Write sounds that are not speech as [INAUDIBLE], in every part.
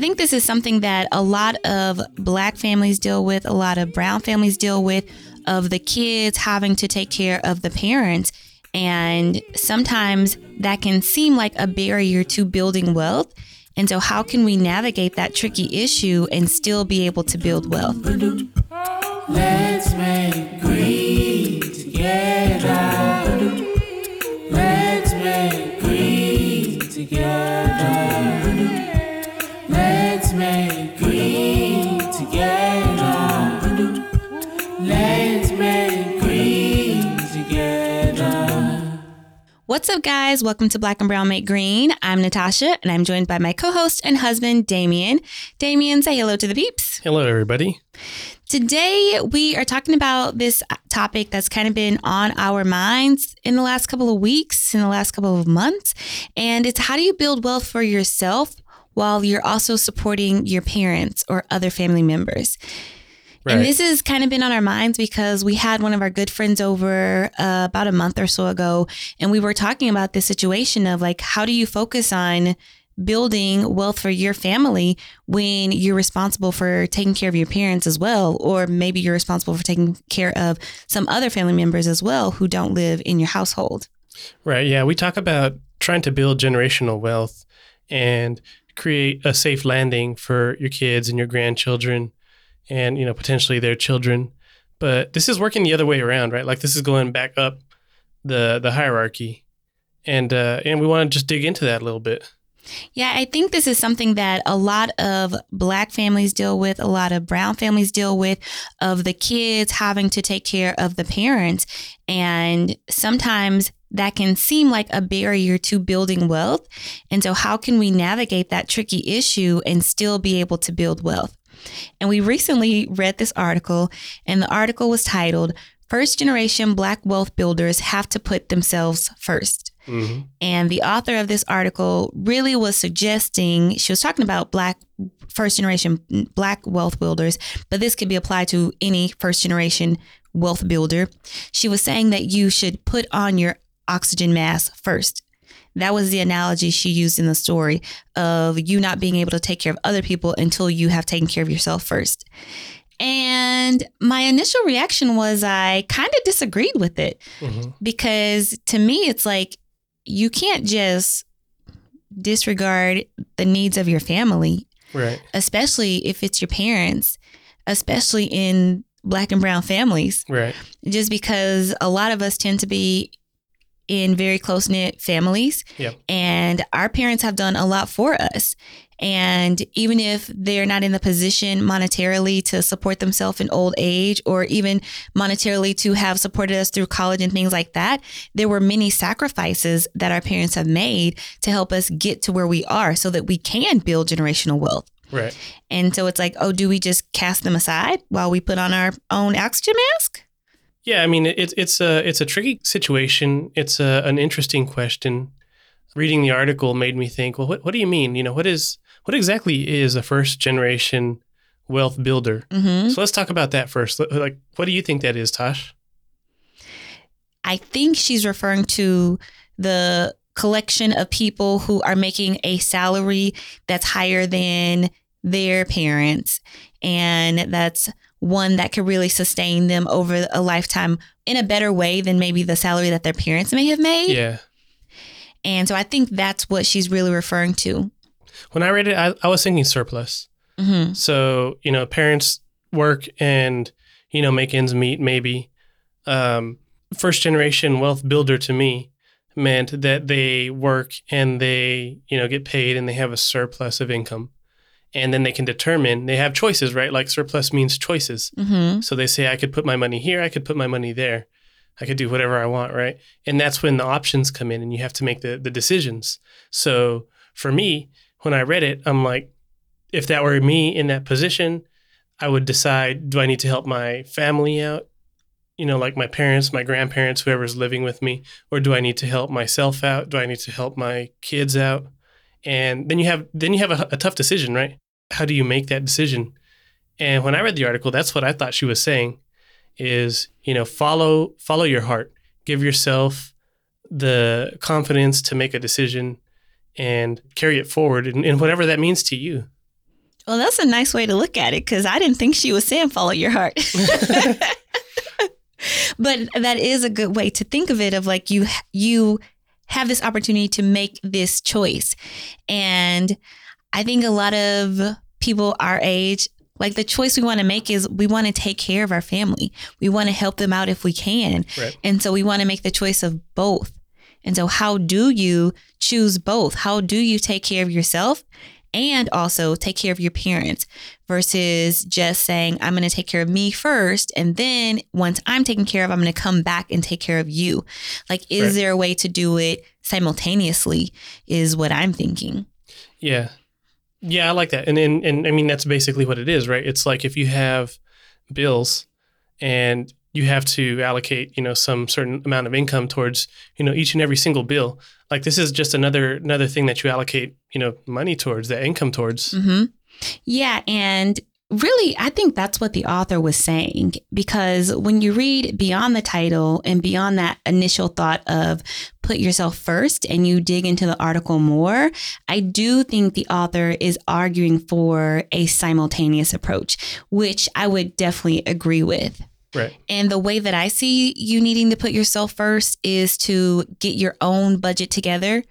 I think this is something that a lot of black families deal with, a lot of brown families deal with, of the kids having to take care of the parents. And sometimes that can seem like a barrier to building wealth. And so, how can we navigate that tricky issue and still be able to build wealth? Let's make together. Let's make green together. What's up, guys? Welcome to Black and Brown Make Green. I'm Natasha, and I'm joined by my co host and husband, Damien. Damien, say hello to the peeps. Hello, everybody. Today, we are talking about this topic that's kind of been on our minds in the last couple of weeks, in the last couple of months. And it's how do you build wealth for yourself while you're also supporting your parents or other family members? Right. And this has kind of been on our minds because we had one of our good friends over uh, about a month or so ago, and we were talking about this situation of like, how do you focus on building wealth for your family when you're responsible for taking care of your parents as well, or maybe you're responsible for taking care of some other family members as well who don't live in your household. Right. Yeah. We talk about trying to build generational wealth and create a safe landing for your kids and your grandchildren and, you know, potentially their children. But this is working the other way around, right? Like this is going back up the the hierarchy. And uh, and we want to just dig into that a little bit. Yeah, I think this is something that a lot of black families deal with, a lot of brown families deal with, of the kids having to take care of the parents. And sometimes that can seem like a barrier to building wealth. And so, how can we navigate that tricky issue and still be able to build wealth? And we recently read this article, and the article was titled, First Generation Black Wealth Builders Have to Put Themselves First. Mm-hmm. And the author of this article really was suggesting, she was talking about Black first generation Black wealth builders, but this could be applied to any first generation wealth builder. She was saying that you should put on your oxygen mask first. That was the analogy she used in the story of you not being able to take care of other people until you have taken care of yourself first. And my initial reaction was I kind of disagreed with it mm-hmm. because to me, it's like you can't just disregard the needs of your family. Right. Especially if it's your parents, especially in black and brown families. Right. Just because a lot of us tend to be in very close knit families. Yep. And our parents have done a lot for us. And even if they're not in the position monetarily to support themselves in old age or even monetarily to have supported us through college and things like that, there were many sacrifices that our parents have made to help us get to where we are so that we can build generational wealth. Right. And so it's like, oh, do we just cast them aside while we put on our own oxygen mask? Yeah, I mean it's it's a it's a tricky situation. It's a, an interesting question. Reading the article made me think, well, what what do you mean? You know, what is what exactly is a first generation wealth builder? Mm-hmm. So let's talk about that first. Like, what do you think that is, Tosh? I think she's referring to the collection of people who are making a salary that's higher than their parents. And that's one that could really sustain them over a lifetime in a better way than maybe the salary that their parents may have made. Yeah. And so I think that's what she's really referring to. When I read it, I, I was thinking surplus. Mm-hmm. So, you know, parents work and, you know, make ends meet, maybe. Um, first generation wealth builder to me meant that they work and they, you know, get paid and they have a surplus of income. And then they can determine, they have choices, right? Like surplus means choices. Mm-hmm. So they say, I could put my money here, I could put my money there. I could do whatever I want, right? And that's when the options come in and you have to make the, the decisions. So for me, when I read it, I'm like, if that were me in that position, I would decide do I need to help my family out? You know, like my parents, my grandparents, whoever's living with me, or do I need to help myself out? Do I need to help my kids out? And then you have then you have a, a tough decision, right? How do you make that decision? And when I read the article, that's what I thought she was saying is, you know, follow follow your heart. Give yourself the confidence to make a decision and carry it forward and, and whatever that means to you. Well, that's a nice way to look at it because I didn't think she was saying follow your heart. [LAUGHS] but that is a good way to think of it of like you you have this opportunity to make this choice. And I think a lot of people our age like the choice we want to make is we want to take care of our family. We want to help them out if we can. Right. And so we want to make the choice of both. And so how do you choose both? How do you take care of yourself and also take care of your parents versus just saying, I'm going to take care of me first. And then once I'm taken care of, I'm going to come back and take care of you. Like, is right. there a way to do it simultaneously? Is what I'm thinking. Yeah. Yeah, I like that. And, and, and I mean, that's basically what it is, right? It's like if you have bills and you have to allocate, you know, some certain amount of income towards, you know, each and every single bill. Like this is just another another thing that you allocate, you know, money towards, that income towards. Mm-hmm. Yeah, and really, I think that's what the author was saying because when you read beyond the title and beyond that initial thought of put yourself first and you dig into the article more, I do think the author is arguing for a simultaneous approach, which I would definitely agree with. Right. And the way that I see you needing to put yourself first is to get your own budget together,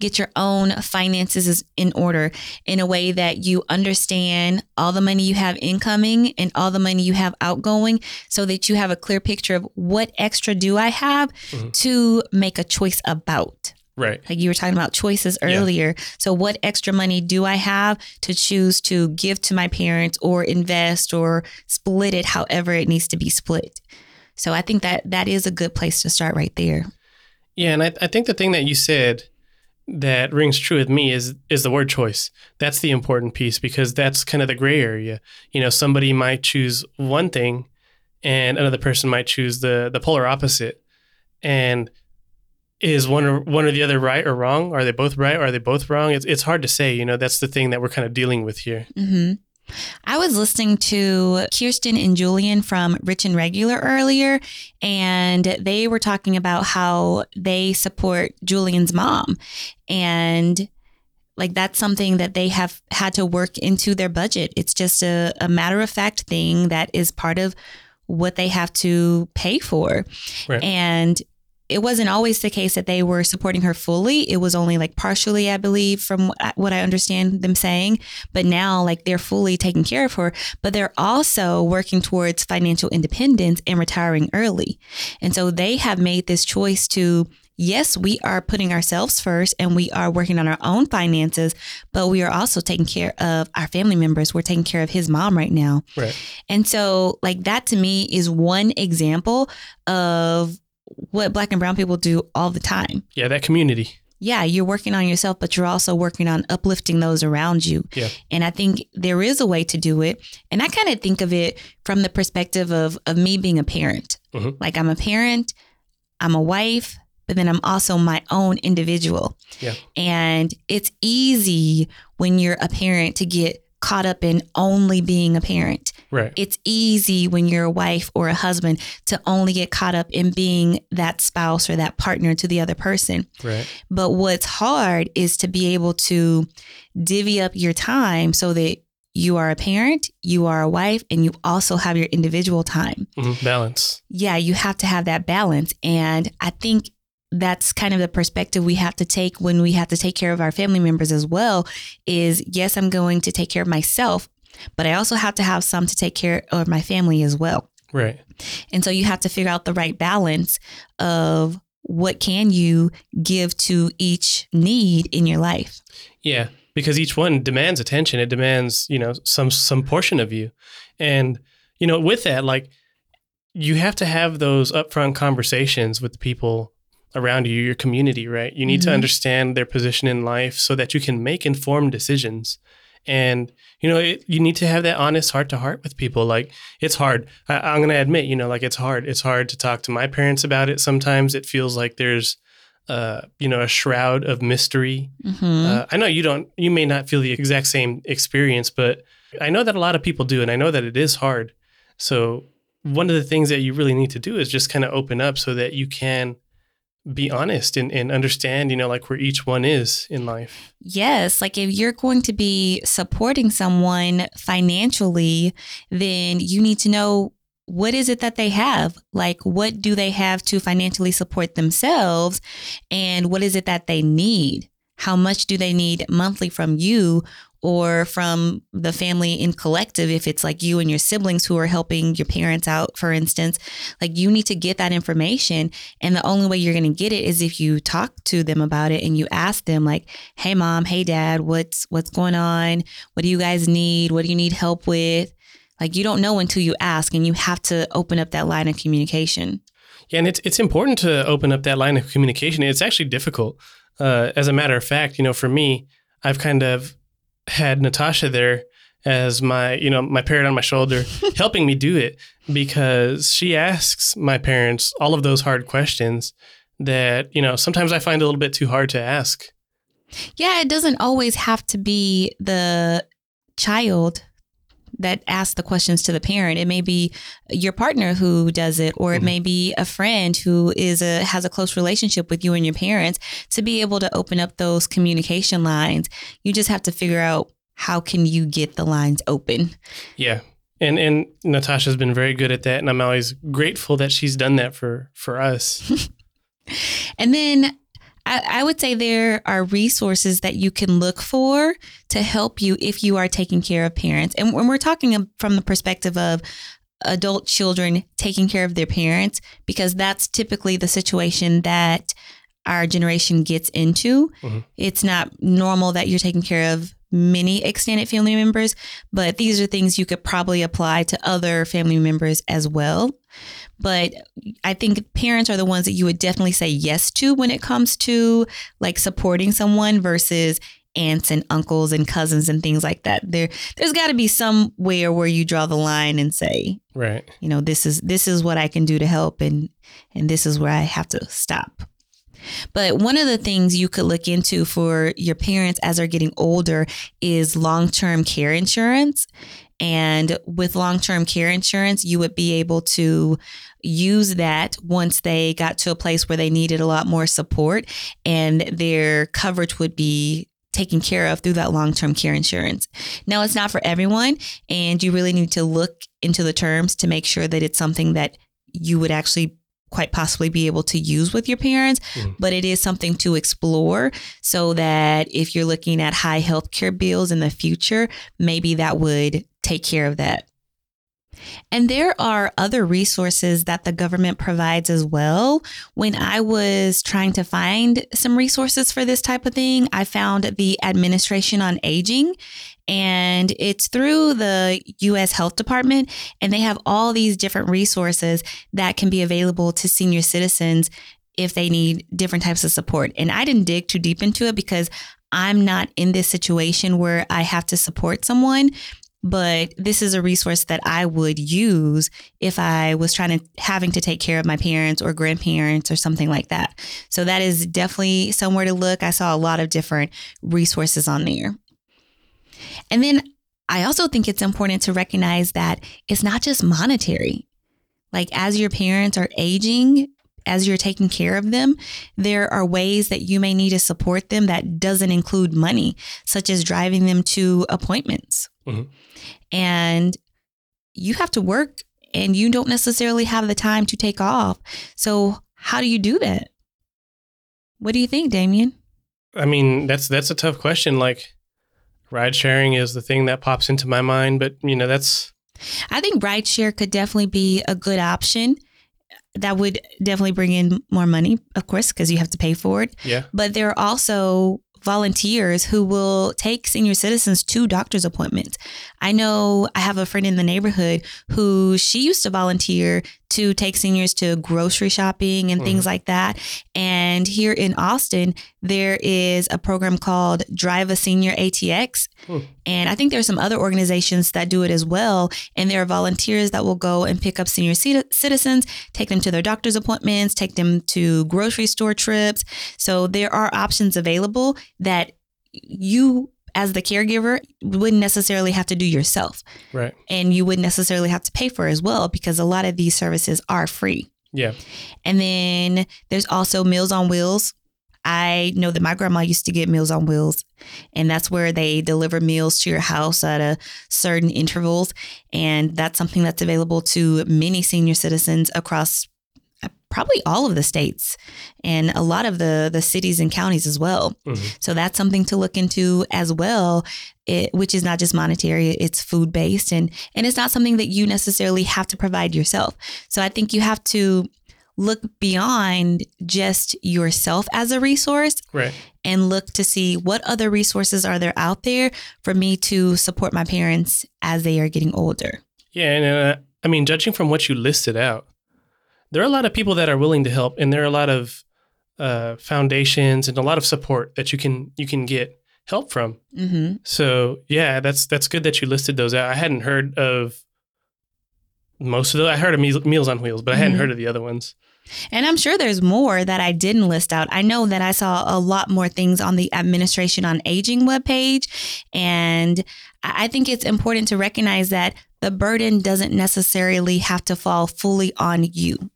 get your own finances in order in a way that you understand all the money you have incoming and all the money you have outgoing so that you have a clear picture of what extra do I have mm-hmm. to make a choice about. Right. Like you were talking about choices earlier. Yeah. So, what extra money do I have to choose to give to my parents or invest or split it however it needs to be split? So, I think that that is a good place to start right there. Yeah. And I, I think the thing that you said that rings true with me is is the word choice. That's the important piece because that's kind of the gray area. You know, somebody might choose one thing and another person might choose the the polar opposite. And is one or one or the other right or wrong? Are they both right? Or are they both wrong? It's it's hard to say. You know, that's the thing that we're kind of dealing with here. Mm-hmm. I was listening to Kiersten and Julien from Rich and Regular earlier, and they were talking about how they support Julien's mom. And like that's something that they have had to work into their budget. It's just a, a matter of fact thing that is part of what they have to pay for. Right. And it wasn't always the case that they were supporting her fully. It was only like partially, I believe, from what I understand them saying. But now, like, they're fully taking care of her, but they're also working towards financial independence and retiring early. And so they have made this choice to yes, we are putting ourselves first and we are working on our own finances, but we are also taking care of our family members. We're taking care of his mom right now. Right. And so, like, that to me is one example of what black and brown people do all the time. Yeah, that community. Yeah, you're working on yourself, but you're also working on uplifting those around you. Yeah. And I think there is a way to do it. And I kind of think of it from the perspective of of me being a parent. Mm-hmm. Like I'm a parent, I'm a wife, but then I'm also my own individual. Yeah. And it's easy when you're a parent to get caught up in only being a parent. Right. It's easy when you're a wife or a husband to only get caught up in being that spouse or that partner to the other person. Right. But what's hard is to be able to divvy up your time so that you are a parent, you are a wife, and you also have your individual time. Mm-hmm. Balance. Yeah, you have to have that balance. And I think that's kind of the perspective we have to take when we have to take care of our family members as well is yes i'm going to take care of myself but i also have to have some to take care of my family as well. Right. And so you have to figure out the right balance of what can you give to each need in your life. Yeah because each one demands attention. It demands you know some some portion of you. And you know with that like you have to have those upfront conversations with the people around you, your community, right? You need mm-hmm. to understand their position in life so that you can make informed decisions. And, you know, it, you need to have that honest heart to heart with people. Like, it's hard. I, am going to admit, you know, like it's hard. It's hard to talk to my parents about it. Sometimes it feels like there's, uh, you know, a shroud of mystery. Mm-hmm. Uh, I know you don't, you may not feel the exact same experience, but I know that a lot of people do. And I know that it is hard. So, one of the things that you really need to do is just kind of open up so that you can be honest and, and understand, you know, like where each one is in life. Yes. Like if you're going to be supporting someone financially, then you need to know what is it that they have? Like, what do they have to financially support themselves? And what is it that they need? How much do they need monthly from you or from the family in collective if it's like you and your siblings who are helping your parents out for instance like you need to get that information. And the only way you're going to get it is if you talk to them about it and you ask them like hey mom. Hey dad. What's what's going on? What do you guys need? What do you need help with? Like you don't know until you ask and you have to open up that line of communication. Yeah and it's it's important to open up that line of communication. It's actually difficult. Uh, as a matter of fact you know for me i've kind of had Natasha there as my, you know, my parent on my shoulder, [LAUGHS] helping me do it because she asks my parents all of those hard questions that, you know, sometimes I find a little bit too hard to ask. Yeah, it doesn't always have to be the child that asks the questions to the parent. It may be your partner who does it, or it mm-hmm. may be a friend who is a has a close relationship with you and your parents to be able to open up those communication lines. You just have to figure out how can you get the lines open. Yeah. And and Natasha's been very good at that and I'm always grateful that she's done that for for us. [LAUGHS] and then I, I would say there are resources that you can look for to help you if you are taking care of parents. And when we're talking from the perspective of adult children taking care of their parents, because that's typically the situation that our generation gets into. Mm-hmm. It's not normal that you're taking care of many extended family members, but these are things you could probably apply to other family members as well. But I think parents are the ones that you would definitely say yes to when it comes to like supporting someone versus aunts and uncles and cousins and things like that. There there's got to be somewhere where you draw the line and say, right. You know, this is this is what I can do to help and and this is where I have to stop. But one of the things you could look into for your parents as they're getting older is long-term care insurance. And with long term care insurance, you would be able to use that once they got to a place where they needed a lot more support and their coverage would be taken care of through that long term care insurance. Now, it's not for everyone, and you really need to look into the terms to make sure that it's something that you would actually quite possibly be able to use with your parents, mm. but it is something to explore so that if you're looking at high healthcare bills in the future, maybe that would take care of that. And there are other resources that the government provides as well. When I was trying to find some resources for this type of thing, I found the Administration on Aging, and it's through the US Health Department, and they have all these different resources that can be available to senior citizens if they need different types of support. And I didn't dig too deep into it because I'm not in this situation where I have to support someone but this is a resource that I would use if I was trying to having to take care of my parents or grandparents or something like that. So that is definitely somewhere to look. I saw a lot of different resources on there. And then I also think it's important to recognize that it's not just monetary. Like as your parents are aging, as you're taking care of them, there are ways that you may need to support them that doesn't include money, such as driving them to appointments. Mm-hmm. And you have to work and you don't necessarily have the time to take off. So, how do you do that? What do you think, Damien? I mean, that's that's a tough question. Like ride sharing is the thing that pops into my mind, but you know, that's I think ride share could definitely be a good option that would definitely bring in more money, of course, because you have to pay for it. Yeah. But there are also volunteers who will take senior citizens to doctor's appointments. I know I have a friend in the neighborhood who she used to volunteer to take seniors to grocery shopping and mm. things like that. And here in Austin, there is a program called Drive a Senior ATX. Mm. And I think there are some other organizations that do it as well. And there are volunteers that will go and pick up senior citizens, take them to their doctor's appointments, take them to grocery store trips. So there are options available that you as the caregiver wouldn't necessarily have to do yourself. Right. And you wouldn't necessarily have to pay for as well because a lot of these services are free. Yeah. And then there's also Meals on Wheels. I know that my grandma used to get Meals on Wheels, and that's where they deliver meals to your house at a certain intervals. And that's something that's available to many senior citizens across probably all of the states and a lot of the the cities and counties as well. Mm-hmm. So that's something to look into as well, it, which is not just monetary; it's food based, and and it's not something that you necessarily have to provide yourself. So I think you have to look beyond just yourself as a resource right. and look to see what other resources are there out there for me to support my parents as they are getting older. Yeah, and uh, I mean, judging from what you listed out, there are a lot of people that are willing to help, and there are a lot of uh, foundations and a lot of support that you can you can get help from. Mm-hmm. So yeah, that's that's good that you listed those out. I hadn't heard of most of the. I heard of Meals on Wheels, but I hadn't mm-hmm. heard of the other ones. And I'm sure there's more that I didn't list out. I know that I saw a lot more things on the Administration on Aging webpage. And I think it's important to recognize that the burden doesn't necessarily have to fall fully on you.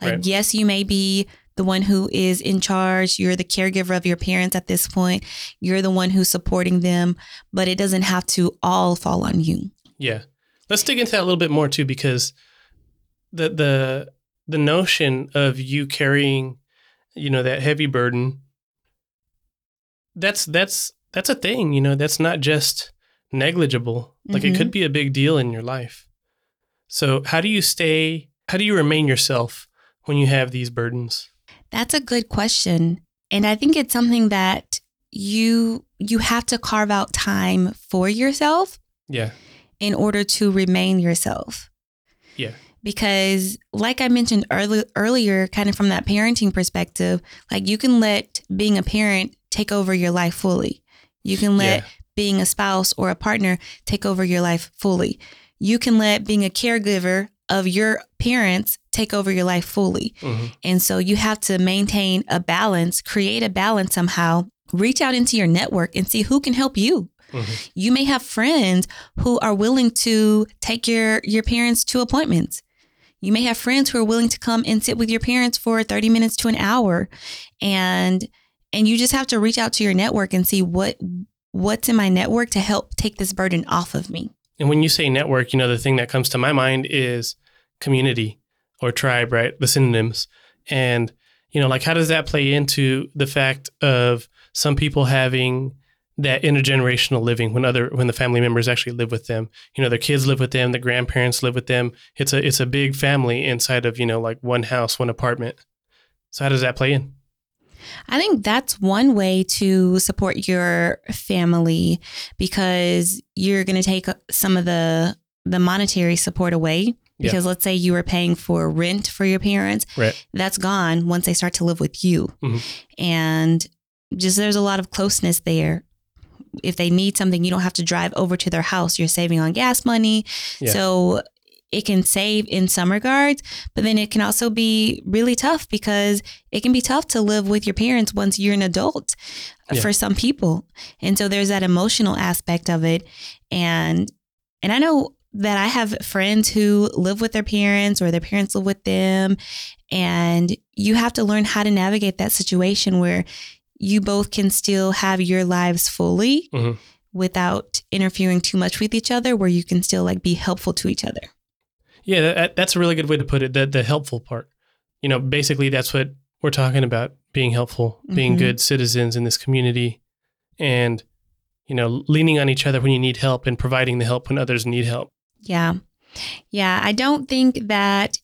Like, right. yes, you may be the one who is in charge. You're the caregiver of your parents at this point. You're the one who's supporting them, but it doesn't have to all fall on you. Yeah. Let's dig into that a little bit more too, because the, the, the notion of you carrying, you know, that heavy burden, that's that's that's a thing, you know, that's not just negligible. Like mm-hmm. it could mm-hmm. be a big deal in your life. So, how do you stay how do you remain yourself when you have these burdens? That's a good question. And I think it's something that you you have to carve out time for yourself. Yeah. In order to remain yourself. Yeah because like i mentioned early, earlier kind of from that parenting perspective like you can let being a parent take over your life fully you can let yeah. being a spouse or a partner take over your life fully you can let being a caregiver of your parents take over your life fully mm-hmm. and so you have to maintain a balance create a balance somehow reach out into your network and see who can help you Mm-hmm. You may have friends who are willing to take your your parents to appointments. You may have friends who are willing to come and sit with your parents for 30 minutes to an hour and and you just have to reach out to your network and see what what's in my network to help take this burden off of me. And when you say network, you know the thing that comes to my mind is community or tribe, right? The synonyms. And you know, like how does that play into the fact of some people having that intergenerational living when other when the family members actually live with them? You know their kids live with them the grandparents live with them. It's a it's a big family inside of you know like one house one apartment. So how does that play in? I think that's one way to support your family because you're going to take uh, some of the the monetary support away because yeah. let's say you were paying for rent for your parents right. that's gone once they start to live with you mm-hmm. and just there's a lot of closeness there if they need something, you don't have to drive over to their house. You're saving on gas money. Yeah. So it can save in some regards, but then it can also be really tough because it can be tough to live with your parents once you're an adult yeah. for some people. And so there's that emotional aspect of it. And and I know that I have friends who live with their parents or their parents live with them and you have to learn how to navigate that situation where you both can still have your lives fully mm-hmm. without interfering too much with each other, where you can still like be helpful to each other. Yeah, that, that's a really good way to put it. The the helpful part. You know, basically that's what we're talking about: being helpful, being mm-hmm. good citizens in this community, and you know, leaning on each other when you need help and providing the help when others need help. Yeah. Yeah, I don't think that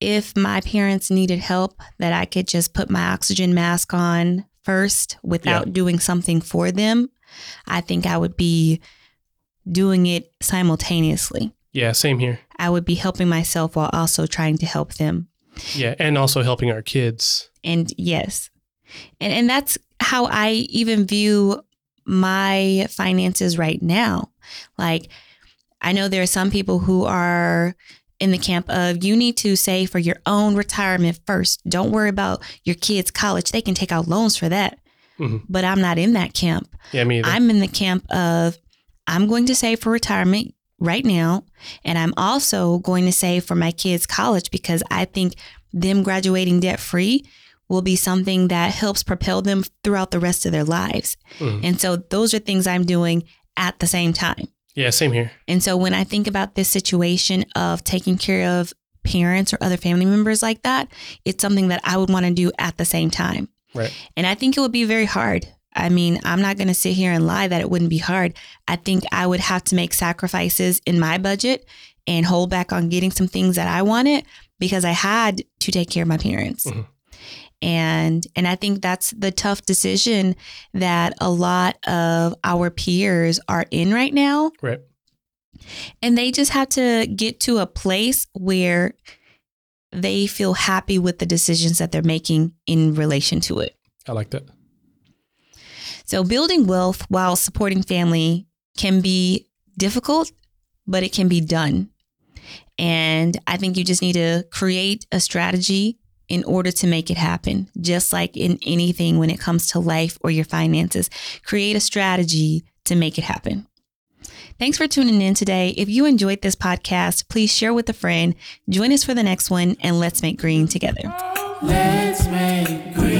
if my parents needed help that I could just put my oxygen mask on first without yeah. doing something for them, I think I would be doing it simultaneously. Yeah, same here. I would be helping myself while also trying to help them. Yeah, and also helping our kids. And yes. And and that's how I even view my finances right now. Like I know there are some people who are in the camp of you need to save for your own retirement first. Don't worry about your kids' college. They can take out loans for that. Mm-hmm. But I'm not in that camp. Yeah, me either. I'm in the camp of I'm going to save for retirement right now. And I'm also going to save for my kids' college because I think them graduating debt free will be something that helps propel them throughout the rest of their lives. Mm. And so those are things I'm doing at the same time. Yeah, same here. And so when I think about this situation of taking care of parents or other family members like that, it's something that I would want to do at the same time. Right. And I think it would be very hard. I mean, I'm not going to sit here and lie that it wouldn't be hard. I think I would have to make sacrifices in my budget and hold back on getting some things that I wanted because I had to take care of my parents. Mm-hmm. And and I think that's the tough decision that a lot of our peers are in right now. Right. And they just have to get to a place where they feel happy with the decisions that they're making in relation to it. I like that. So, building wealth while supporting family can be difficult, but it can be done. And I think you just need to create a strategy in order to make it happen. Just like in anything when it comes to life or your finances, create a strategy to make it happen. Thanks for tuning in today. If you enjoyed this podcast, please share with a friend. Join us for the next one and let's make green together. Let's make green.